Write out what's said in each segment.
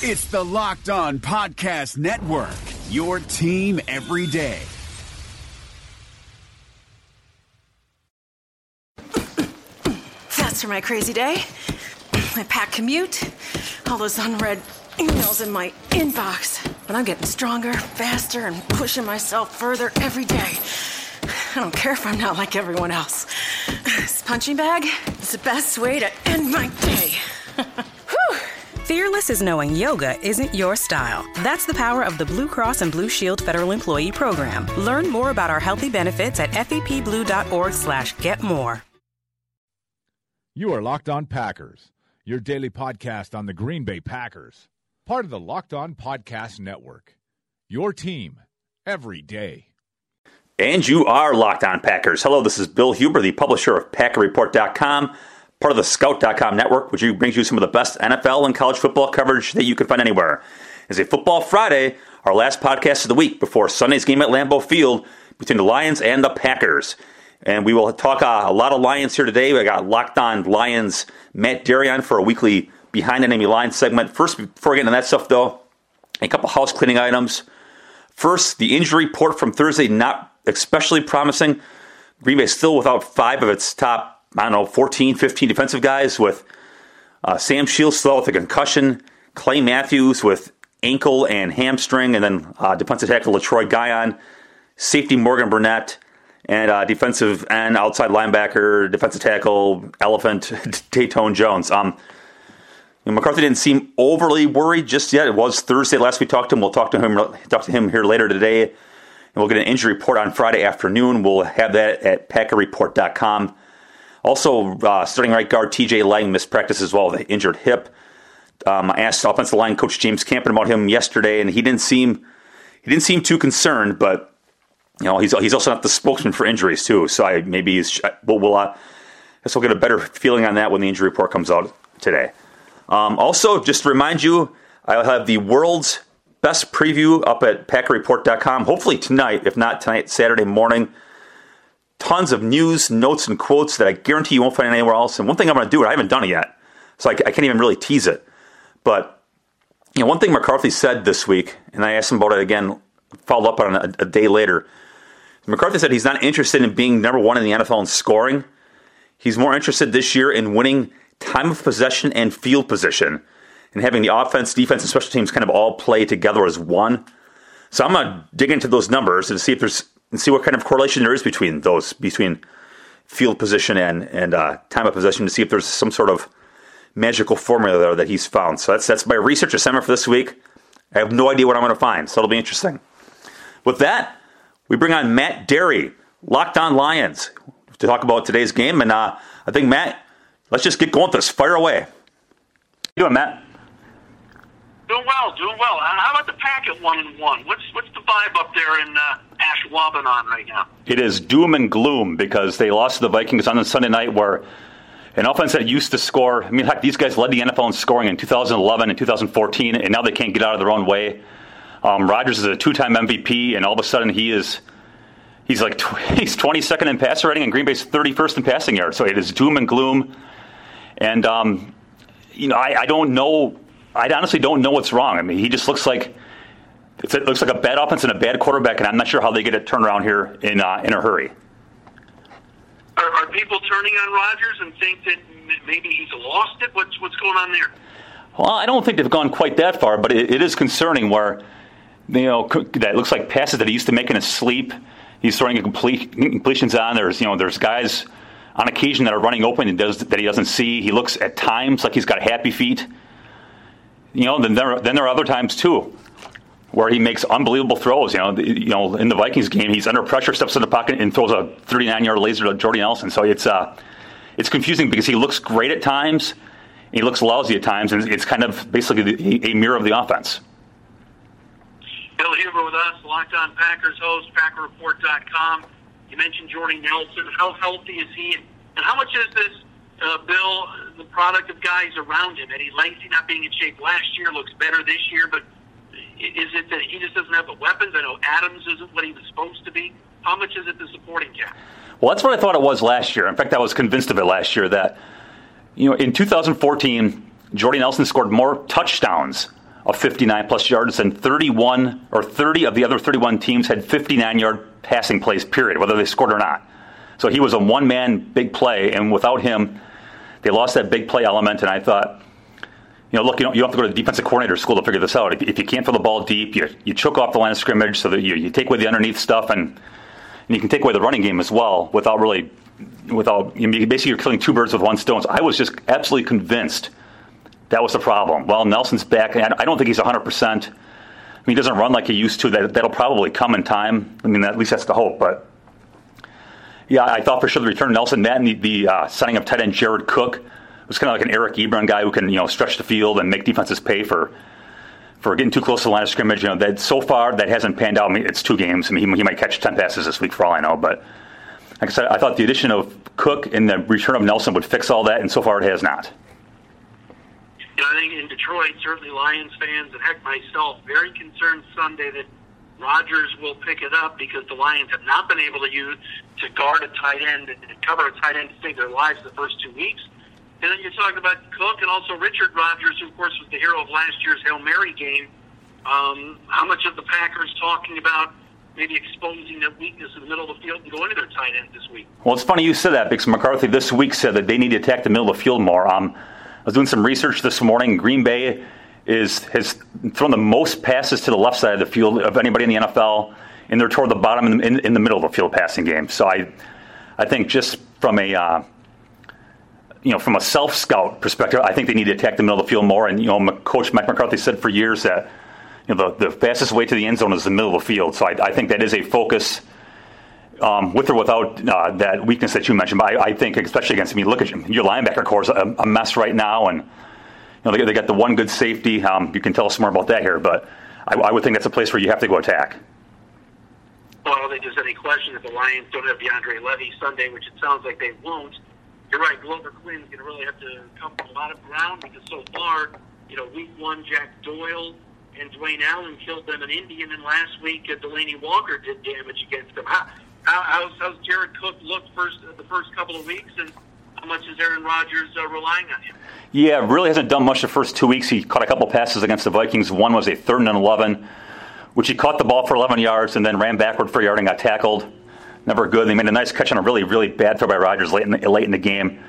It's the Locked On Podcast Network, your team every day. That's for my crazy day. My packed commute, all those unread emails in my inbox. But I'm getting stronger, faster, and pushing myself further every day. I don't care if I'm not like everyone else. This punching bag is the best way to end my day. Fearless is knowing yoga isn't your style. That's the power of the Blue Cross and Blue Shield Federal Employee Program. Learn more about our healthy benefits at fepblue.org slash get more. You are Locked On Packers, your daily podcast on the Green Bay Packers. Part of the Locked On Podcast Network. Your team every day. And you are Locked On Packers. Hello, this is Bill Huber, the publisher of PackerReport.com, part of the Scout.com network, which brings you some of the best NFL and college football coverage that you can find anywhere. It's a Football Friday, our last podcast of the week before Sunday's game at Lambeau Field between the Lions and the Packers. And we will talk uh, a lot of Lions here today. We got Locked On Lions Matt Darion for a weekly Behind Enemy Line segment. First, before getting get into that stuff, though, a couple house cleaning items. First, the injury report from Thursday, not especially promising. Green Bay still without five of its top, I don't know, 14, 15 defensive guys, with uh, Sam Shields still with a concussion, Clay Matthews with ankle and hamstring, and then uh, defensive tackle Letroy Guion, safety Morgan Burnett, and uh, defensive and outside linebacker, defensive tackle, Elephant, Datone Jones. Um, McCarthy didn't seem overly worried just yet. It was Thursday last we talked to him. We'll talk to him talk to him here later today, and we'll get an injury report on Friday afternoon. We'll have that at PackerReport.com. Also, uh, starting right guard TJ Lang missed practice as well with an injured hip. Um, I asked offensive line coach James Campen about him yesterday, and he didn't seem he didn't seem too concerned. But you know, he's he's also not the spokesman for injuries too. So I maybe he's we'll, we'll uh, I guess we'll get a better feeling on that when the injury report comes out today. Um, also, just to remind you, I'll have the world's best preview up at PackerReport.com. Hopefully tonight, if not tonight, Saturday morning. Tons of news, notes, and quotes that I guarantee you won't find anywhere else. And one thing I'm going to do, I haven't done it yet, so I, I can't even really tease it. But you know, one thing McCarthy said this week, and I asked him about it again, followed up on it a, a day later. McCarthy said he's not interested in being number one in the NFL in scoring. He's more interested this year in winning time of possession and field position, and having the offense, defense, and special teams kind of all play together as one. So I'm gonna dig into those numbers and see if there's and see what kind of correlation there is between those between field position and and uh, time of possession to see if there's some sort of magical formula there that he's found. So that's that's my research assignment for this week. I have no idea what I'm going to find, so it'll be interesting. With that, we bring on Matt Dery, Locked On Lions, to talk about today's game. And uh, I think Matt, let's just get going with this. Fire away. How you doing, Matt? Doing well, doing well. Uh, How about the pack at one and one? What's what's the vibe up there in uh, Ashwaubenon right now? It is doom and gloom because they lost to the Vikings on a Sunday night where an offense that used to score, I mean, heck, these guys led the NFL in scoring in 2011 and 2014, and now they can't get out of their own way. Um, Rodgers is a two-time MVP, and all of a sudden he is he's like tw- he's 22nd in passer rating, and Green Bay's 31st in passing yards. So it is doom and gloom, and um, you know I, I don't know. I honestly don't know what's wrong. I mean, he just looks like it looks like a bad offense and a bad quarterback, and I'm not sure how they get it turned around here in uh, in a hurry. Are, are people turning on Rodgers and think that maybe he's lost it? What's what's going on there? Well, I don't think they've gone quite that far, but it, it is concerning where you know that looks like passes that he used to make in his sleep. He's throwing complete, completions on. There's you know there's guys on occasion that are running open and does that he doesn't see. He looks at times like he's got happy feet. You know, then there then there are other times too where he makes unbelievable throws. You know, the, you know in the Vikings game, he's under pressure, steps in the pocket, and throws a 39 yard laser to Jordy Nelson. So it's uh, it's confusing because he looks great at times. He looks lousy at times, and it's kind of basically the, a mirror of the offense. Bill Huber with us, Locked On Packers host, PackerReport.com. You mentioned Jordy Nelson. How healthy is he? And how much is this, uh, Bill, the product of guys around him? Eddie Lacy not being in shape last year, looks better this year, but is it that he just doesn't have the weapons? I know Adams isn't what he was supposed to be. How much is it the supporting cast? Well, that's what I thought it was last year. In fact, I was convinced of it last year that, you know, in 2014, Jordy Nelson scored more touchdowns of 59 plus yards, than 31 or 30 of the other 31 teams had 59 yard passing plays, period, whether they scored or not. So he was a one man big play, and without him, they lost that big play element. And I thought, you know, look, you don't, you don't have to go to the defensive coordinator school to figure this out. If, if you can't throw the ball deep, you, you choke off the line of scrimmage so that you, you take away the underneath stuff, and, and you can take away the running game as well without really, without, you know, basically you're killing two birds with one stone. So I was just absolutely convinced that was the problem. Well, Nelson's back, and I don't think he's 100%. I mean, he doesn't run like he used to. That, that'll probably come in time. I mean, at least that's the hope. But yeah, I thought for sure the return of Nelson, that and the, the uh, signing of tight end Jared Cook was kind of like an Eric Ebron guy who can you know stretch the field and make defenses pay for for getting too close to the line of scrimmage. You know that so far that hasn't panned out. I mean, it's two games. I mean, he, he might catch ten passes this week for all I know. But like I said, I thought the addition of Cook and the return of Nelson would fix all that, and so far it has not know, I think in Detroit, certainly Lions fans and heck myself, very concerned Sunday that Rodgers will pick it up because the Lions have not been able to use to guard a tight end and cover a tight end to save their lives the first two weeks. And then you're talking about Cook and also Richard Rodgers, who of course was the hero of last year's Hail Mary game. Um, how much of the Packers talking about maybe exposing their weakness in the middle of the field and going to their tight end this week? Well, it's funny you said that because McCarthy this week said that they need to attack the middle of the field more. Um, was doing some research this morning. Green Bay is has thrown the most passes to the left side of the field of anybody in the NFL, and they're toward the bottom in the, in, in the middle of the field passing game. So I, I think just from a uh, you know, from a self scout perspective, I think they need to attack the middle of the field more. And you know, Coach Mike McCarthy said for years that you know the, the fastest way to the end zone is the middle of the field. So I, I think that is a focus um, with or without uh, that weakness that you mentioned. But I, I, think, especially against, I mean, look at your linebacker core is a, a mess right now, and know they, they got the one good safety. Um, you can tell us more about that here, but I, I, would think that's a place where you have to go attack. Well, I don't think there's any question that the Lions don't have DeAndre Levy Sunday, which it sounds like they won't. You're right, Glover Quinn's going to really have to come from a lot of ground because so far, you know, week one, Jack Doyle and Dwayne Allen killed them in Indy, and then last week, uh, Delanie Walker did damage against them. How, how, how's, how's Jared Cook looked first the first couple of weeks, and how much is Aaron Rodgers uh, relying on him? Yeah, really hasn't done much the first two weeks. He caught a couple passes against the Vikings. One was a third and eleven, which he caught the ball for 11 yards and then ran backward for a yard and got tackled. Never good. They made a nice catch on a really, really bad throw by Rodgers late in the, late in the game.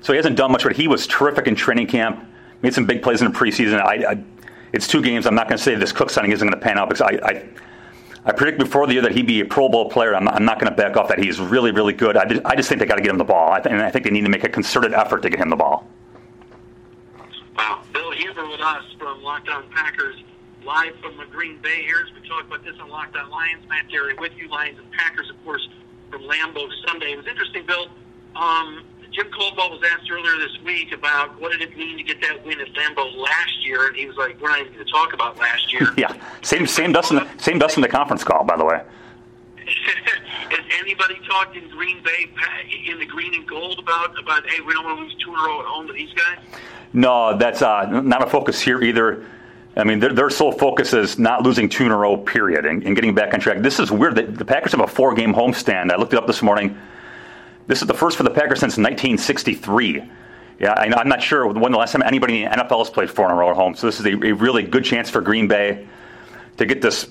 So he hasn't done much, but he was terrific in training camp. Made some big plays in the preseason. I, I, it's two games. I'm not going to say this Cook signing isn't going to pan out because I, I I predict before the year that he'd be a Pro Bowl player. I'm I'm not going to back off that. He's really, really good. I just, I just think they got to get him the ball. I th- and I think they need to make a concerted effort to get him the ball. Wow. Bill Huber with us from Locked On Packers, live from the Green Bay here as we talk about this on Locked On Lions. Matt Dery with you, Lions and Packers, of course, from Lambeau Sunday. It was interesting, Bill. Um, Jim Caldwell was asked earlier this week about what did it mean to get that win at Lambeau last year, and he was like, "We're not even going to talk about last year." yeah, same same dust in the, same dust in the conference call, by the way. Has anybody talked in Green Bay in the green and gold about about hey, we don't want to lose two in a row at home to these guys? No, that's uh, not a focus here either. I mean, their, their sole focus is not losing two in a row, period, and, and getting back on track. This is weird. The, the Packers have a four game homestand. I looked it up this morning. This is the first for the Packers since 1963. Yeah, I, am not sure when the last time anybody in the NFL has played four in a row at home. So this is a, a really good chance for Green Bay to get this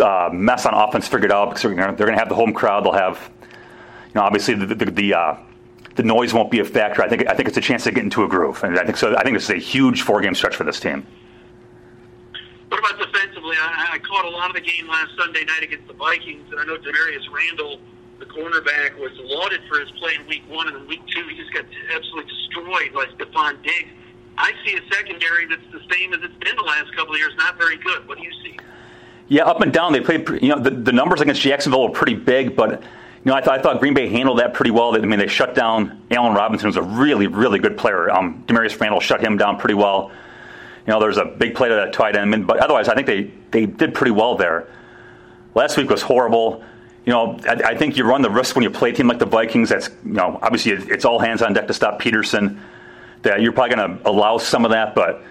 uh, mess on offense figured out because they're, going to have the home crowd. They'll have, you know, obviously the the, the, uh, the, noise won't be a factor. I think I think it's a chance to get into a groove, and I think so. I think this is a huge four game stretch for this team. What about defensively? I, I caught a lot of the game last Sunday night against the Vikings, and I know Damarious Randall the cornerback was lauded for his play in week one, and in week two, he just got absolutely destroyed like Stefon Diggs. I see a secondary that's the same as it's been the last couple of years, not very good. What do you see? Yeah, up and down. They played, you know, the, the numbers against Jacksonville were pretty big, but, you know, I, th- I thought Green Bay handled that pretty well. I mean, they shut down Allen Robinson, who's a really, really good player. Um, Damarious Randall shut him down pretty well. You know, there's a big play to that tight end, but otherwise, I think they, they did pretty well there. Last week was horrible you know, I, I, think you run the risk when you play a team like the Vikings. That's you know, obviously it's all hands on deck to stop Peterson. That you're probably going to allow some of that, but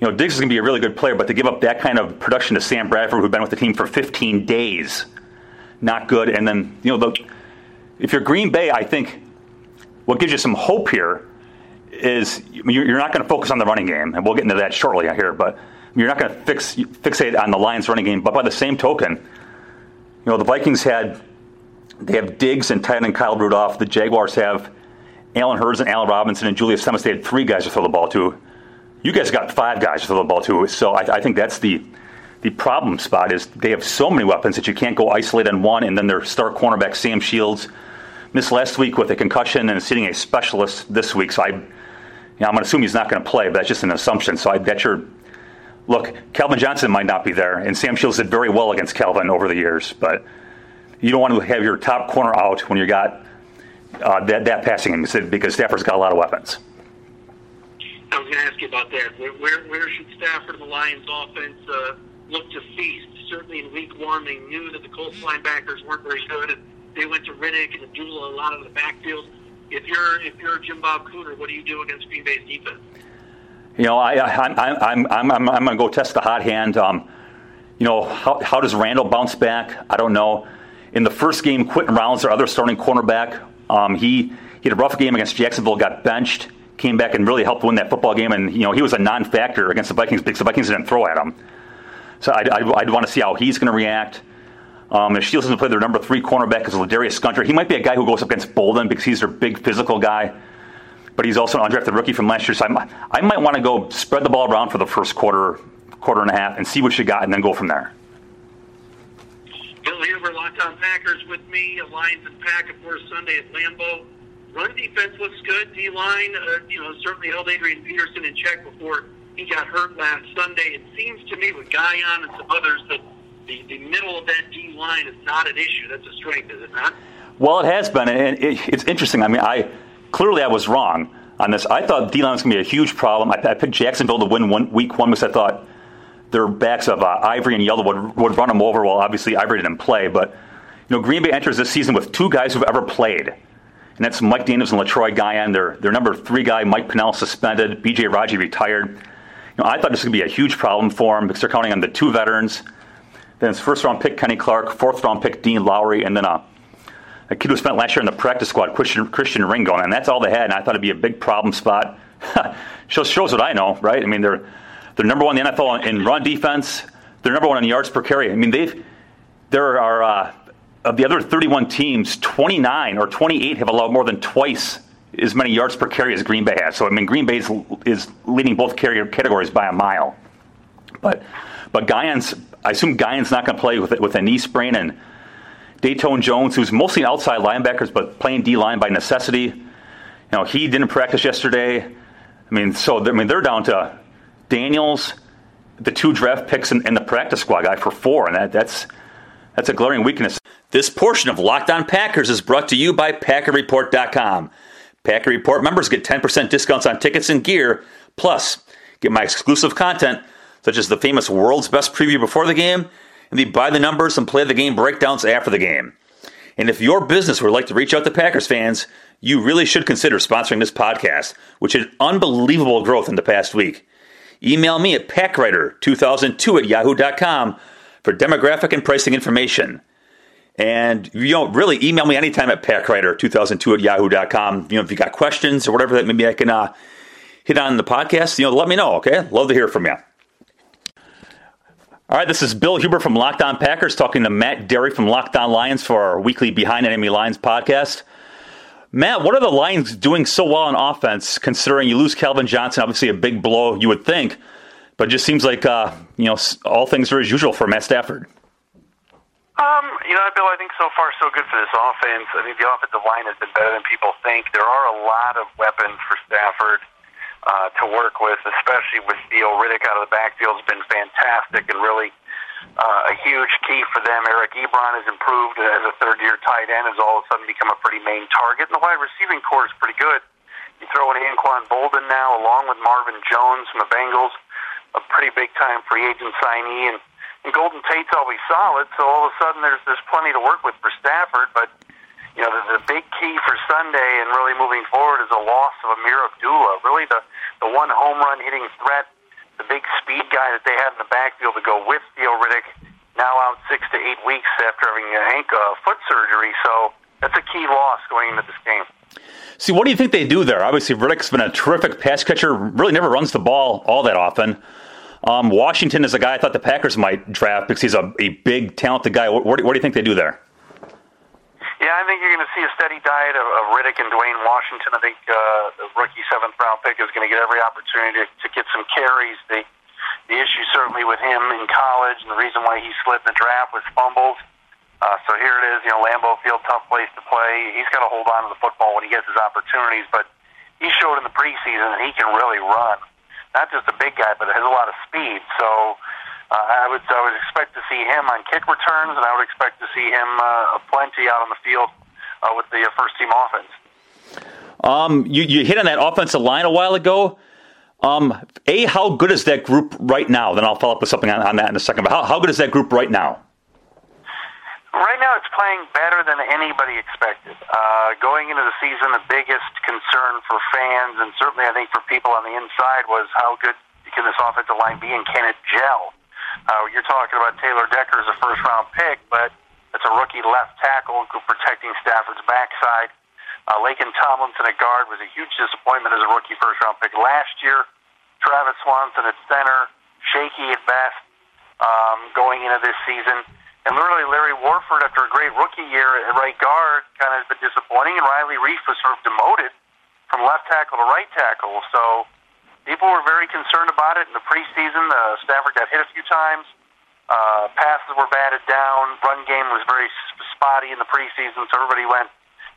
you know, Diggs is going to be a really good player. But to give up that kind of production to Sam Bradford, who's been with the team for 15 days, not good. And then you know, the, if you're Green Bay, I think what gives you some hope here is you're not going to focus on the running game, and we'll get into that shortly here, but you're not going to fix fixate on the Lions running game. But by the same token, you know the Vikings had they have Diggs and tight end Kyle Rudolph. The Jaguars have Allen Hurns and Allen Robinson and Julius Thomas. They had three guys to throw the ball to. You guys got five guys to throw the ball to. So I, I think that's the the problem spot is they have so many weapons that you can't go isolate on one, and then their star cornerback Sam Shields missed last week with a concussion and is sitting a specialist this week. So I, you know, I'm going to assume he's not going to play, but that's just an assumption. So I bet your look, Calvin Johnson might not be there, and Sam Shields did very well against Calvin over the years, but you don't want to have your top corner out when you got uh, that, that passing because Stafford's got a lot of weapons. I was going to ask you about that. Where, where, where should Stafford and the Lions offense uh, look to feast? Certainly in week one, they knew that the Colts linebackers weren't very good, and they went to Riddick and Abdullah a lot of the backfield. If you're if you're Jim Bob Cooter, what do you do against Green Bay's defense? You know, I, I, I, I'm, I'm, I'm, going to go test the hot hand. Um, you know, how, how does Randall bounce back? I don't know. In the first game, Quinten Rollins, their other starting cornerback, um, he, he had a rough game against Jacksonville, got benched, came back and really helped win that football game. And, you know, he was a non factor against the Vikings because the Vikings didn't throw at him. So I'd, I'd, I'd want to see how he's going to react. Um, if Shields doesn't play, their number three cornerback is Ladarius Gunter. He might be a guy who goes up against Boldin because he's their big physical guy but he's also an undrafted rookie from last year. So I might, I might want to go spread the ball around for the first quarter, quarter and a half, and see what you got, and then go from there. Bill Huber, Locked On Packers with me. Lions and Pack, of course, Sunday at Lambeau. Run defense looks good. D line, uh, you know, certainly held Adrian Peterson in check before he got hurt last Sunday. It seems to me with Guion and some others that the, the middle of that D line is not an issue. That's a strength, is it not? Well, it has been, and it, it's interesting. I mean, I clearly I was wrong on this. I thought D line was going to be a huge problem. I, I, picked Jacksonville to win one, week one because I thought their backs of uh, Ivory and Yeldon would, would run them over. Well, obviously Ivory didn't play, but you know Green Bay enters this season with two guys who've ever played, and that's Mike Daniels and Letroy Guion. Their their number three guy, Mike Pennel, suspended. B.J. Raji retired. You know, I thought this was going to be a huge problem for them because they're counting on the two veterans. Then it's first round pick Kenny Clark, fourth round pick Dean Lowry, and then a a kid who spent last year in the practice squad, Christian, Christian Ringo, and that's all they had. And I thought it'd be a big problem spot. shows, shows what I know, right? I mean, they're they're number one in the NFL in run defense. They're number one in yards per carry. I mean, they've there are uh, of the other 31 teams, 29 or 28 have allowed more than twice as many yards per carry as Green Bay has. So I mean, Green Bay is, is leading both carrier categories by a mile. But but Guion's, I assume Guion's not going to play with with a knee sprain and Datone Jones, who's mostly an outside linebacker, but playing D line by necessity. You know, he didn't practice yesterday. I mean, so I mean, they're down to Daniels, the two draft picks, and, and the practice squad guy for four, and that, that's that's a glaring weakness. This portion of Locked On Packers is brought to you by PackerReport.com. Packer Report members get 10% discounts on tickets and gear, plus get my exclusive content, such as the famous World's Best Preview before the game and they buy the numbers and play the game breakdowns after the game. And if your business would like to reach out to Packers fans, you really should consider sponsoring this podcast, which had unbelievable growth in the past week. Email me at packwriter2002 at yahoo.com for demographic and pricing information. And you know, really email me anytime at packwriter2002 at yahoo.com. You know, if you got questions or whatever that maybe I can uh, hit on the podcast, you know, let me know, okay? Love to hear from you. All right, this is Bill Huber from Locked On Packers talking to Matt Dery from Locked On Lions for our weekly Behind Enemy Lines podcast. Matt, what are the Lions doing so well on offense, considering you lose Calvin Johnson? Obviously, a big blow, you would think, but it just seems like uh, you know all things are as usual for Matt Stafford. Um, you know, Bill, I think so far so good for this offense. I think the offensive line has been better than people think. There are a lot of weapons for Stafford uh, to work with, especially with Theo Riddick out of the backfield has been fantastic and really uh, a huge key for them. Eric Ebron has improved as a third-year tight end, has all of a sudden become a pretty main target, and the wide receiving core is pretty good. You throw in Anquan Boldin now, along with Marvin Jones from the Bengals, a pretty big-time free agent signee, and, and Golden Tate's always solid. So all of a sudden, there's there's plenty to work with for Stafford, but you know, the, the big key for Sunday and really moving forward is the loss of Ameer Abdullah. Really, the the one home run hitting threat, the big speed guy that they had in the backfield to go with Theo Riddick, now out six to eight weeks after having a uh, foot surgery. So that's a key loss going into this game. See, what do you think they do there? Obviously, Riddick's been a terrific pass catcher. Really, never runs the ball all that often. Um, Washington is a guy I thought the Packers might draft because he's a, a big, talented guy. What, what, do you think they do there? Yeah, I think you're going to see a steady diet of, of Riddick and Dwayne Washington. I think uh, the rookie seventh round pick is going to get every opportunity to, to get some carries. The the issue certainly with him in college, and the reason why he slid in the draft was fumbles. Uh, so here it is, you know, Lambeau Field, tough place to play. He's got to hold on to the football when he gets his opportunities, but he showed in the preseason that he can really run. Not just a big guy, but has a lot of speed. So uh, I would I would expect to see him on kick returns, and I would expect to see him uh, plenty out on the field uh, with the uh, first team offense. Um, you, you hit on that offensive line a while ago. Um, a, how good is that group right now? Then I'll follow up with something on, on that in a second. But how, how good is that group right now? Right now, it's playing better than anybody expected. Uh, going into the season, the biggest concern for fans, and certainly I think for people on the inside, was how good can this offensive line be, and can it gel? Uh, you're talking about Taylor Decker as a first round pick, but it's a rookie left tackle protecting Stafford's backside. Uh, Laken Tomlinson at guard was a huge disappointment as a rookie first round pick last year. Travis Swanson at center, shaky at best um, going into this season. And literally, Larry Warford, after a great rookie year at right guard, kind of has been disappointing. And Riley Reiff was sort of demoted from left tackle to right tackle. So people were very concerned about it in the preseason. Uh, Stafford got hit a few times. Uh, passes were batted down. Run game was very spotty in the preseason, so everybody went,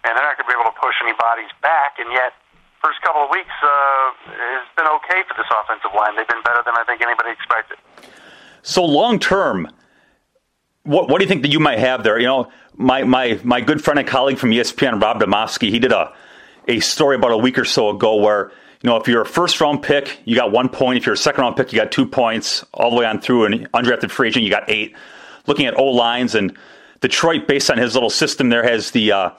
and they're not going to be able to push any bodies back. And yet, first couple of weeks uh, has been okay for this offensive line. They've been better than I think anybody expected. So long term, what what do you think that you might have there? You know, my my my good friend and colleague from ESPN, Rob Demovsky, he did a a story about a week or so ago where you know, if you're a first round pick, you got one point. If you're a second round pick, you got two points all the way on through. An undrafted free agent, you got eight. Looking at O lines and Detroit, based on his little system there, has the uh,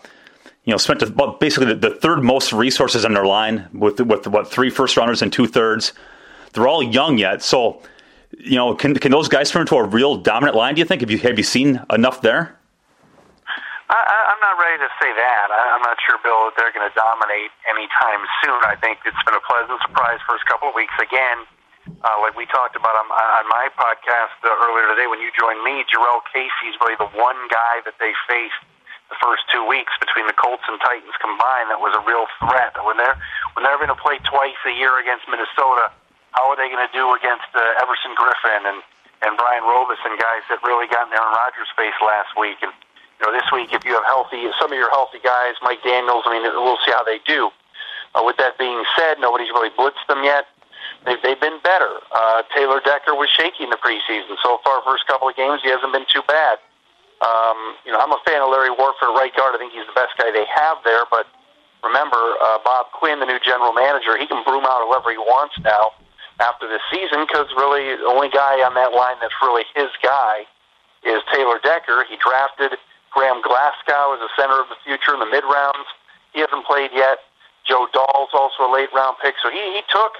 you know spent basically the, the, third most resources on their line with with what three first rounders and two thirds. They're all young yet, so you know can can those guys turn into a real dominant line? Do you think? Have you have you seen enough there? I, I'm not ready to say that. I, I'm not sure, Bill, that they're going to dominate anytime soon. I think it's been a pleasant surprise first couple of weeks. Again, uh, like we talked about on, on my podcast uh, earlier today when you joined me, Jurrell Casey is really the one guy that they faced the first two weeks between the Colts and Titans combined that was a real threat. When they're when they're going to play twice a year against Minnesota, how are they going to do against uh, Everson Griffen and and Brian Robison, guys that really got in Aaron Rodgers' face last week? And you know, this week, if you have healthy, some of your healthy guys, Mike Daniels, I mean, we'll see how they do. Uh, with that being said, nobody's really blitzed them yet. They've, they've been better. Uh, Taylor Decker was shaky in the preseason. So far, first couple of games, he hasn't been too bad. Um, you know, I'm a fan of Larry Warford, right guard. I think he's the best guy they have there. But remember, uh, Bob Quinn, the new general manager, he can broom out whoever he wants now after this season because really the only guy on that line that's really his guy is Taylor Decker. He drafted Graham Glasgow is a center of the future in the mid rounds. He hasn't played yet. Joe Dahl's also a late round pick. So he, he took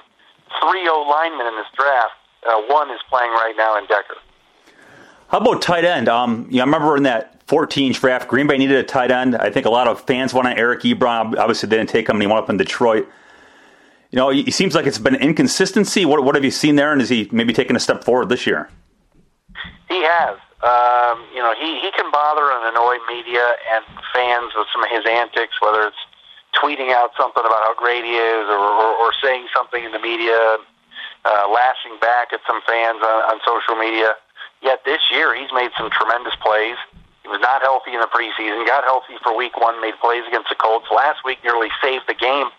three O linemen in this draft. Uh, one is playing right now in Decker. How about tight end? Um, you know, I remember in that 14 draft, Green Bay needed a tight end. I think a lot of fans wanted Eric Ebron. Obviously, they didn't take him, and he went up in Detroit. You know, it seems like it's been inconsistency. What, what have you seen there, and is he maybe taking a step forward this year? He has. Um, you know, he, he can bother and annoy media and fans with some of his antics, whether it's tweeting out something about how great he is or, or, or saying something in the media, uh, lashing back at some fans on, on social media. Yet this year, he's made some tremendous plays. He was not healthy in the preseason, got healthy for week one, made plays against the Colts. Last week, nearly saved the game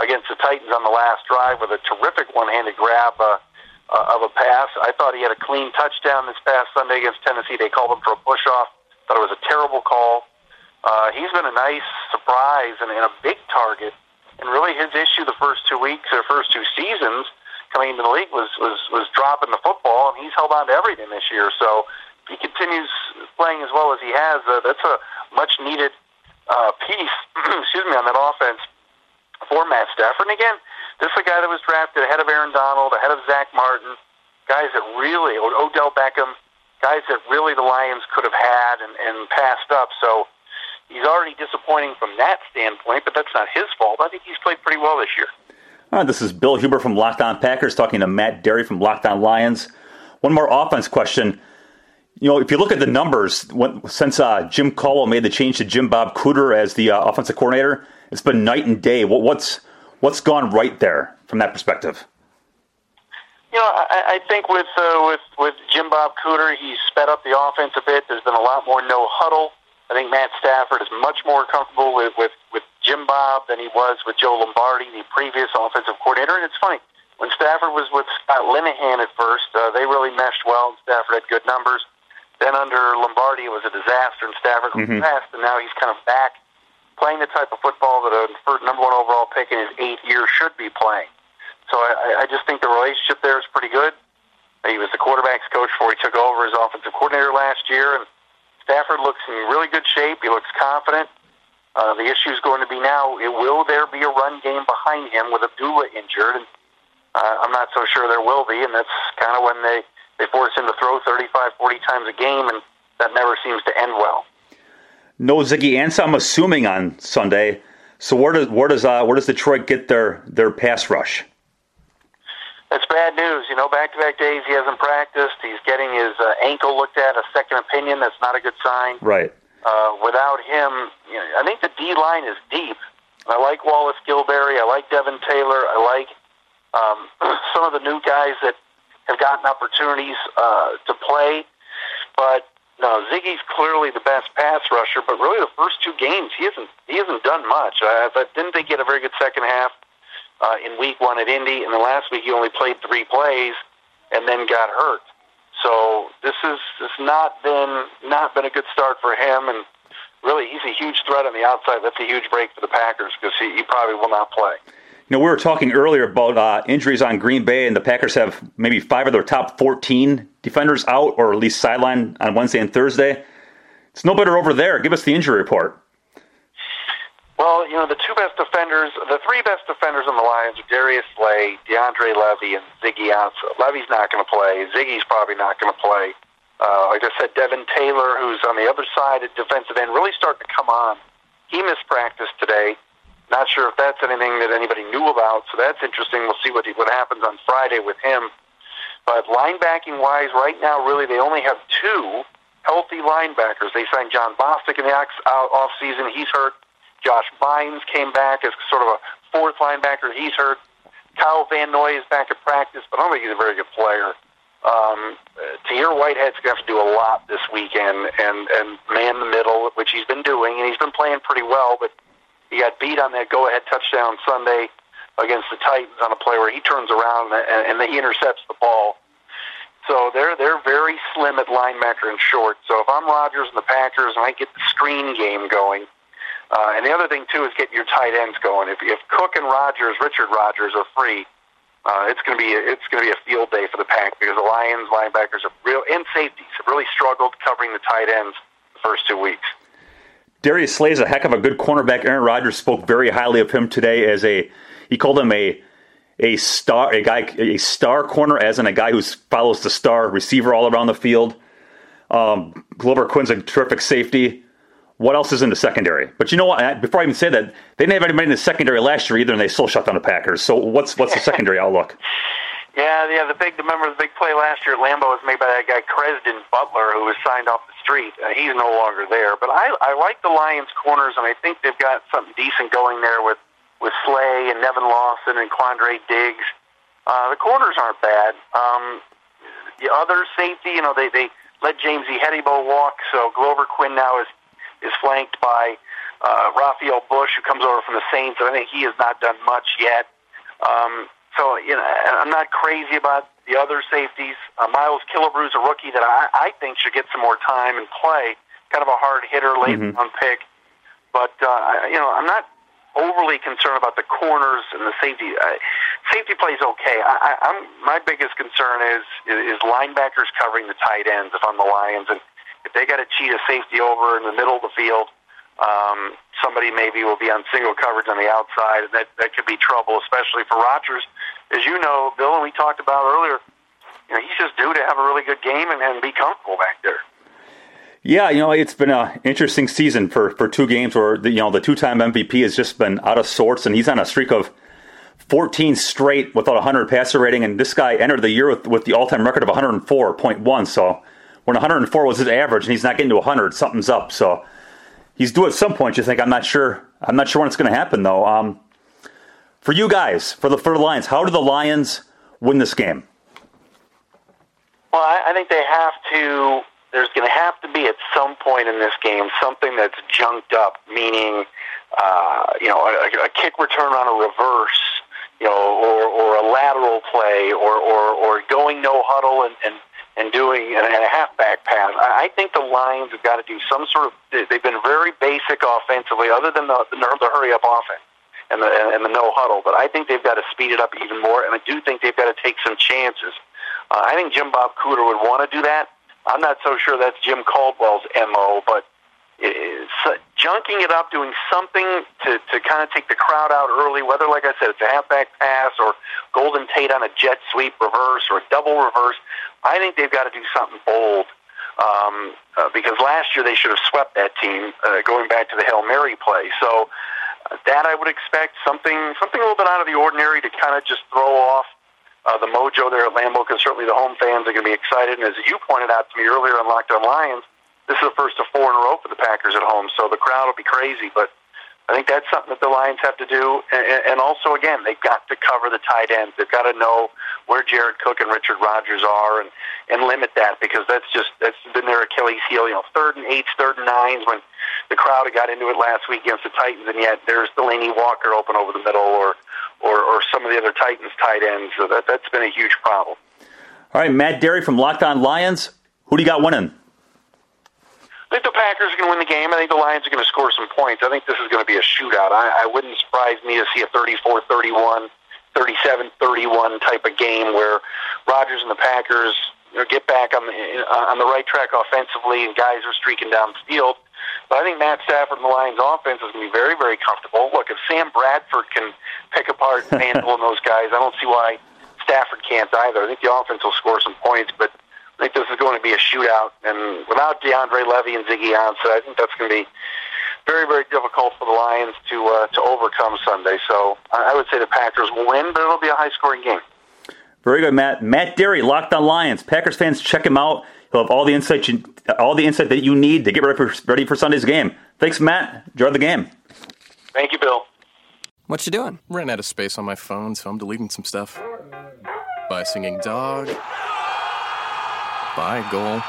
against the Titans on the last drive with a terrific one handed grab. Uh, uh, of a pass. I thought he had a clean touchdown this past Sunday against Tennessee. They called him for a push off. Thought it was a terrible call. Uh, he's been a nice surprise and, and a big target. And really, his issue the first two weeks or first two seasons coming into the league was was was dropping the football, and he's held on to everything this year. So he continues playing as well as he has, uh, that's a much needed uh, piece. excuse me on that offense for Matt Stafford. And again, this is a guy that was drafted ahead of Aaron Donald, ahead of Zack Martin, guys that really, Odell Beckham, guys that really the Lions could have had and, and passed up. So he's already disappointing from that standpoint, but that's not his fault. I think he's played pretty well this year. Hi, this is Bill Huber from Locked On Packers talking to Matt Dery from Locked On Lions. One more offense question. You know, if you look at the numbers, when, since uh, Jim Caldwell made the change to Jim Bob Cooter as the uh, offensive coordinator, it's been night and day. What, what's what's gone right there from that perspective? You know, I, I think with uh, with with Jim Bob Cooter, he's sped up the offense a bit. There's been a lot more no huddle. I think Matt Stafford is much more comfortable with with with Jim Bob than he was with Joe Lombardi, the previous offensive coordinator. And it's funny when Stafford was with Scott Linehan at first, uh, they really meshed well, and Stafford had good numbers. Then under Lombardi, it was a disaster, and Stafford was mm-hmm. fast, and now he's kind of back playing the type of football that a number one overall pick in his eighth year should be playing. So I, I just think the relationship there is pretty good. He was the quarterbacks coach before he took over as offensive coordinator last year, and Stafford looks in really good shape. He looks confident. Uh, the issue is going to be now: will there be a run game behind him with Abdullah injured? And uh, I'm not so sure there will be, and that's kind of when they they force him to throw 35, 40 times a game, and that never seems to end well. No Ziggy Ansah, I'm assuming on Sunday. So where does where does uh, where does Detroit get their their pass rush? That's bad news. You know, back to back days he hasn't practiced. He's getting his uh, ankle looked at, a second opinion. That's not a good sign. Right. Uh, without him, you know, I think the D line is deep. I like Wallace Gilberry. I like Devin Taylor. I like um, some of the new guys that have gotten opportunities uh, to play. But no, Ziggy's clearly the best pass rusher. But really, the first two games, he hasn't he hasn't done much. Uh, but didn't they get a very good second half uh, in Week One at Indy? And the last week, he only played three plays and then got hurt. So this is this not been not been a good start for him. And really, he's a huge threat on the outside. That's a huge break for the Packers because he, he probably will not play. You know, we were talking earlier about uh, injuries on Green Bay, and the Packers have maybe five of their top 14 defenders out, or at least sideline on Wednesday and Thursday. It's no better over there. Give us the injury report. Well, you know, the two best defenders, the three best defenders on the Lions are Darius Slay, DeAndre Levy, and Ziggy Ansah. Levy's not going to play. Ziggy's probably not going to play. Uh, like I said, Devin Taylor, who's on the other side at defensive end, really starting to come on. He missed practice today. Not sure if that's anything that anybody knew about, so that's interesting. We'll see what he, what happens on Friday with him. But linebacking wise, right now, really they only have two healthy linebackers. They signed Jon Bostic in the off season. He's hurt. Josh Bynes came back as sort of a fourth linebacker. He's hurt. Kyle Van Noy is back at practice, but I don't think he's a very good player. Um, Tahir Whitehead's going to have to do a lot this weekend and and man the middle, which he's been doing, and he's been playing pretty well. But he got beat on that go-ahead touchdown Sunday against the Titans on a play where he turns around and, and he intercepts the ball. So they're they're very slim at linebacker and short. So if I'm Rodgers and the Packers, and I get the screen game going, uh, and the other thing too is getting your tight ends going. If if Cook and Rodgers, Richard Rodgers, are free, uh, it's going to be it's going to be a field day for the Pack because the Lions linebackers have real and safeties have really struggled covering the tight ends the first two weeks. Darius Slay is a heck of a good cornerback. Aaron Rodgers spoke very highly of him today as a he called him a a star a guy a star corner as in a guy who follows the star receiver all around the field. Um, Glover Quinn's a terrific safety. What else is in the secondary? But you know what? Before I even say that, they didn't have anybody in the secondary last year either, and they still shut down the Packers. So what's what's the secondary outlook? Yeah, yeah. The big, remember the big play last year at Lambeau was made by that guy Crezdon Butler, who was signed off the street. Uh, he's no longer there. But I, I like the Lions' corners, and I think they've got something decent going there with with Slay and Nevin Lawson and Quandre Diggs. Uh, the corners aren't bad. Um, the other safety, you know, they they let James Ihedigbo walk, so Glover Quinn now is is flanked by uh, Rafael Bush, who comes over from the Saints. I think he has not done much yet. Um, so, you know, I'm not crazy about the other safeties. Uh, Miles Killebrew is a rookie that I, I think should get some more time and play. Kind of a hard hitter, late mm-hmm. on pick. But, uh, you know, I'm not overly concerned about the corners and the safety. Uh, safety plays okay. I, I, I'm my biggest concern is is linebackers covering the tight ends. If I'm the Lions, and if they got to cheat a safety over in the middle of the field, um, somebody maybe will be on single coverage on the outside, and that that could be trouble, especially for Rodgers. As you know, Bill, and we talked about earlier, you know, he's just due to have a really good game and, and be comfortable back there. Yeah, you know, it's been an interesting season for, for two games where the, you know the two time MVP has just been out of sorts, and he's on a streak of 14 straight without a 100 passer rating, and this guy entered the year with, with the all-time record of 104.1. So when 104 was his average, and he's not getting to 100, something's up. So he's due at some point. You think I'm not sure. I'm not sure when it's going to happen though. Um, for you guys, for the for the Lions, how do the Lions win this game? Well, I, I think they have to. There's going to have to be at some point in this game something that's junked up, meaning, uh, you know, a, a kick return on a reverse, you know, or, or a lateral play, or, or, or going no huddle and, and and doing and, a halfback pass. I, I think the Lions have got to do some sort of. They've been very basic offensively, other than the the, the hurry up offense and the and the no huddle. But I think they've got to speed it up even more, and I do think they've got to take some chances. Uh, I think Jim Bob Cooter would want to do that. I'm not so sure that's Jim Caldwell's mo, but it's, uh, junking it up, doing something to, to kind of take the crowd out early, whether, like I said, it's a halfback pass or Golden Tate on a jet sweep reverse or a double reverse. I think they've got to do something bold um, uh, because last year they should have swept that team uh, going back to the Hail Mary play. So uh, that I would expect something something a little bit out of the ordinary to kind of just throw off uh, the mojo there at Lambeau because certainly the home fans are going to be excited. And as you pointed out to me earlier on Locked On Lions, this is the first of four in a row for the Packers at home, so the crowd will be crazy. But I think that's something that the Lions have to do. And, and also, again, they've got to cover the tight ends. They've got to know where Jared Cook and Richard Rodgers are and, and limit that because that's just that's been their Achilles heel. You know, third and eights, third and nines when the crowd got into it last week against the Titans, and yet there's Delanie Walker open over the middle or or, or some of the other Titans tight ends. So that, that's been a huge problem. All right, Matt Dery from Locked On Lions. Who do you got winning? I think the Packers are going to win the game. I think the Lions are going to score some points. I think this is going to be a shootout. I, I wouldn't surprise me to see a 34 31, 37 31 type of game where Rodgers and the Packers you know, get back on the, on the right track offensively and guys are streaking down the field. But I think Matt Stafford and the Lions offense is going to be very, very comfortable. Look, if Sam Bradford can pick apart Mantle and those guys, I don't see why Stafford can't either. I think the offense will score some points, but I think this is going to be a shootout. And without DeAndre Levy and Ziggy Ansah, I think that's going to be very, very difficult for the Lions to uh, to overcome Sunday. So I would say the Packers will win, but it'll be a high scoring game. Very good, Matt. Matt Dery, Locked On Lions. Packers fans, check him out. He'll have all the insight, you, all the insight that you need to get ready for, ready for Sunday's game. Thanks, Matt. Enjoy the game. Thank you, Bill. What you doing? Ran out of space on my phone, so I'm deleting some stuff. By singing dog. By goal.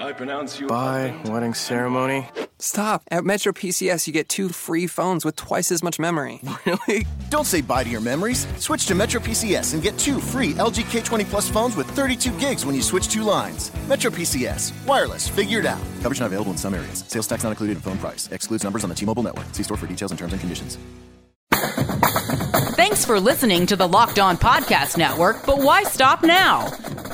I pronounce you. By wedding ceremony. Stop. At Metro PCS, you get two free phones with twice as much memory. Really? Don't say bye to your memories. Switch to Metro PCS and get two free LG K20 Plus phones with 32 gigs when you switch two lines. Metro PCS. Wireless. Figured out. Coverage not available in some areas. Sales tax not included in phone price. Excludes numbers on the T-Mobile network. See store for details and terms and conditions. Thanks for listening to the Locked On Podcast Network, but why stop now?